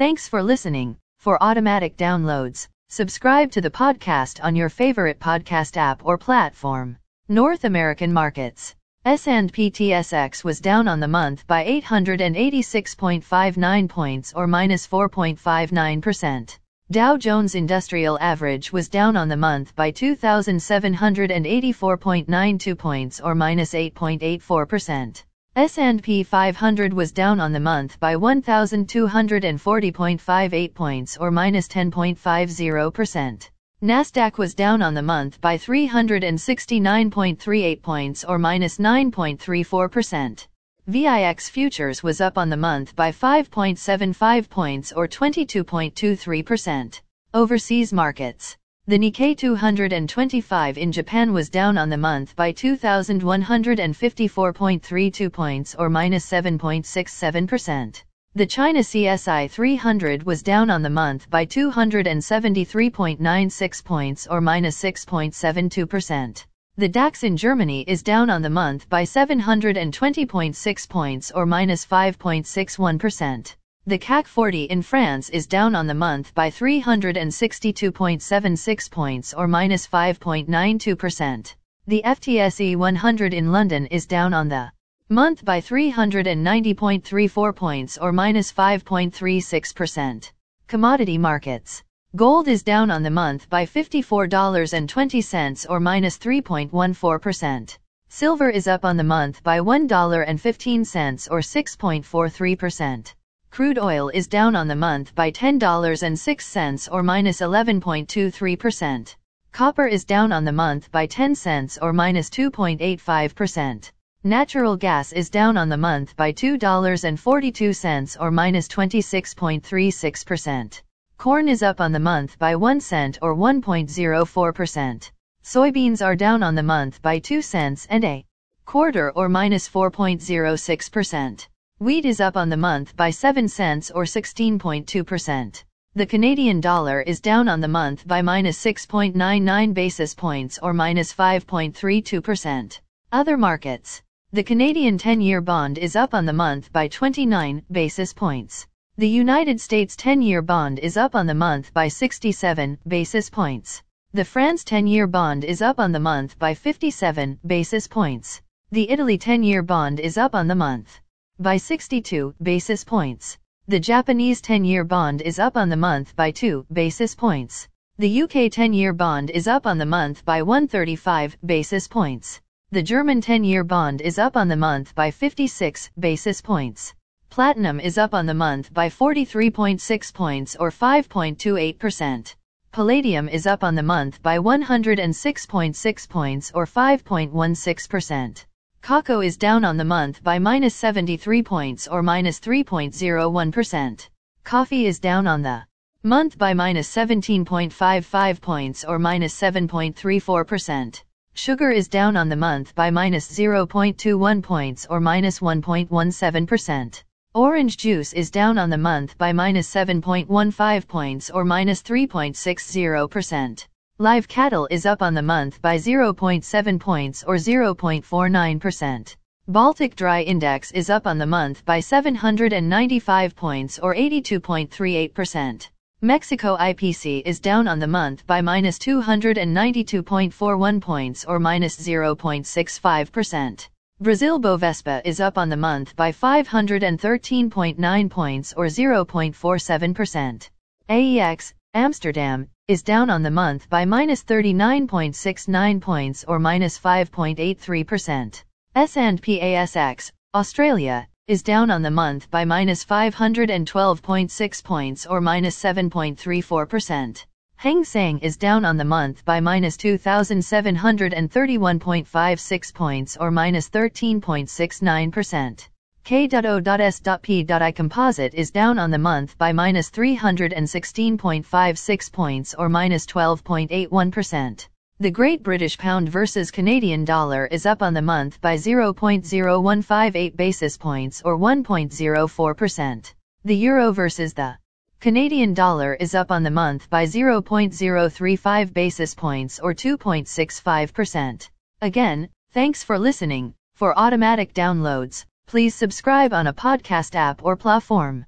Thanks for listening. For automatic downloads, subscribe to the podcast on your favorite podcast app or platform. North American markets. S&P TSX was down on the month by 886.59 points or minus 4.59%. Dow Jones Industrial Average was down on the month by 2,784.92 points or minus 8.84%. S&P 500 was down on the month by 1,240.58 points or minus 10.50%. Nasdaq was down on the month by 369.38 points or minus 9.34%. VIX futures was up on the month by 5.75 points or 22.23%. Overseas markets. The Nikkei 225 in Japan was down on the month by 2,154.32 points or minus 7.67%. The China CSI 300 was down on the month by 273.96 points or minus 6.72%. The DAX in Germany is down on the month by 720.6 points or minus 5.61%. The CAC 40 in France is down on the month by 362.76 points or minus 5.92%. The FTSE 100 in London is down on the month by 390.34 points or minus 5.36%. Commodity markets. Gold is down on the month by $54.20 or minus 3.14%. Silver is up on the month by $1.15 or 6.43%. Crude oil is down on the month by $10.06 or minus 11.23%. Copper is down on the month by 10 cents or minus 2.85%. Natural gas is down on the month by $2.42 or minus 26.36%. Corn is up on the month by 1 cent or 1.04%. Soybeans are down on the month by 2 cents and a quarter or minus 4.06%. Wheat is up on the month by 7 cents or 16.2%. The Canadian dollar is down on the month by minus 6.99 basis points or minus 5.32%. Other markets. The Canadian 10-year bond is up on the month by 29 basis points. The United States 10-year bond is up on the month by 67 basis points. The France 10-year bond is up on the month by 57 basis points. The Italy 10-year bond is up on the month by 62 basis points. The Japanese 10-year bond is up on the month by 2 basis points. The UK 10-year bond is up on the month by 135 basis points. The German 10-year bond is up on the month by 56 basis points. Platinum is up on the month by 43.6 points or 5.28%. Palladium is up on the month by 106.6 points or 5.16%. Cocoa is down on the month by minus 73 points or minus 3.01%. Coffee is down on the month by minus 17.55 points or minus 7.34%. Sugar is down on the month by minus 0.21 points or minus 1.17%. Orange juice is down on the month by minus 7.15 points or minus 3.60%. Live cattle is up on the month by 0.7 points or 0.49%. Baltic Dry Index is up on the month by 795 points or 82.38%. Mexico IPC is down on the month by minus 292.41 points or minus 0.65%. Brazil Bovespa is up on the month by 513.9 points or 0.47%. AEX, Amsterdam, is down on the month by minus 39.69 points or minus 5.83%. S&P ASX, Australia, is down on the month by minus 512.6 points or minus 7.34%. Hang Seng is down on the month by minus 2,731.56 points or minus 13.69%. K.O.S.P.I composite is down on the month by minus 316.56 points or minus 12.81%. The Great British Pound versus Canadian Dollar is up on the month by 0.0158 basis points or 1.04%. The Euro versus the Canadian dollar is up on the month by 0.035 basis points or 2.65%. Again, thanks for listening. For automatic downloads, please subscribe on a podcast app or platform.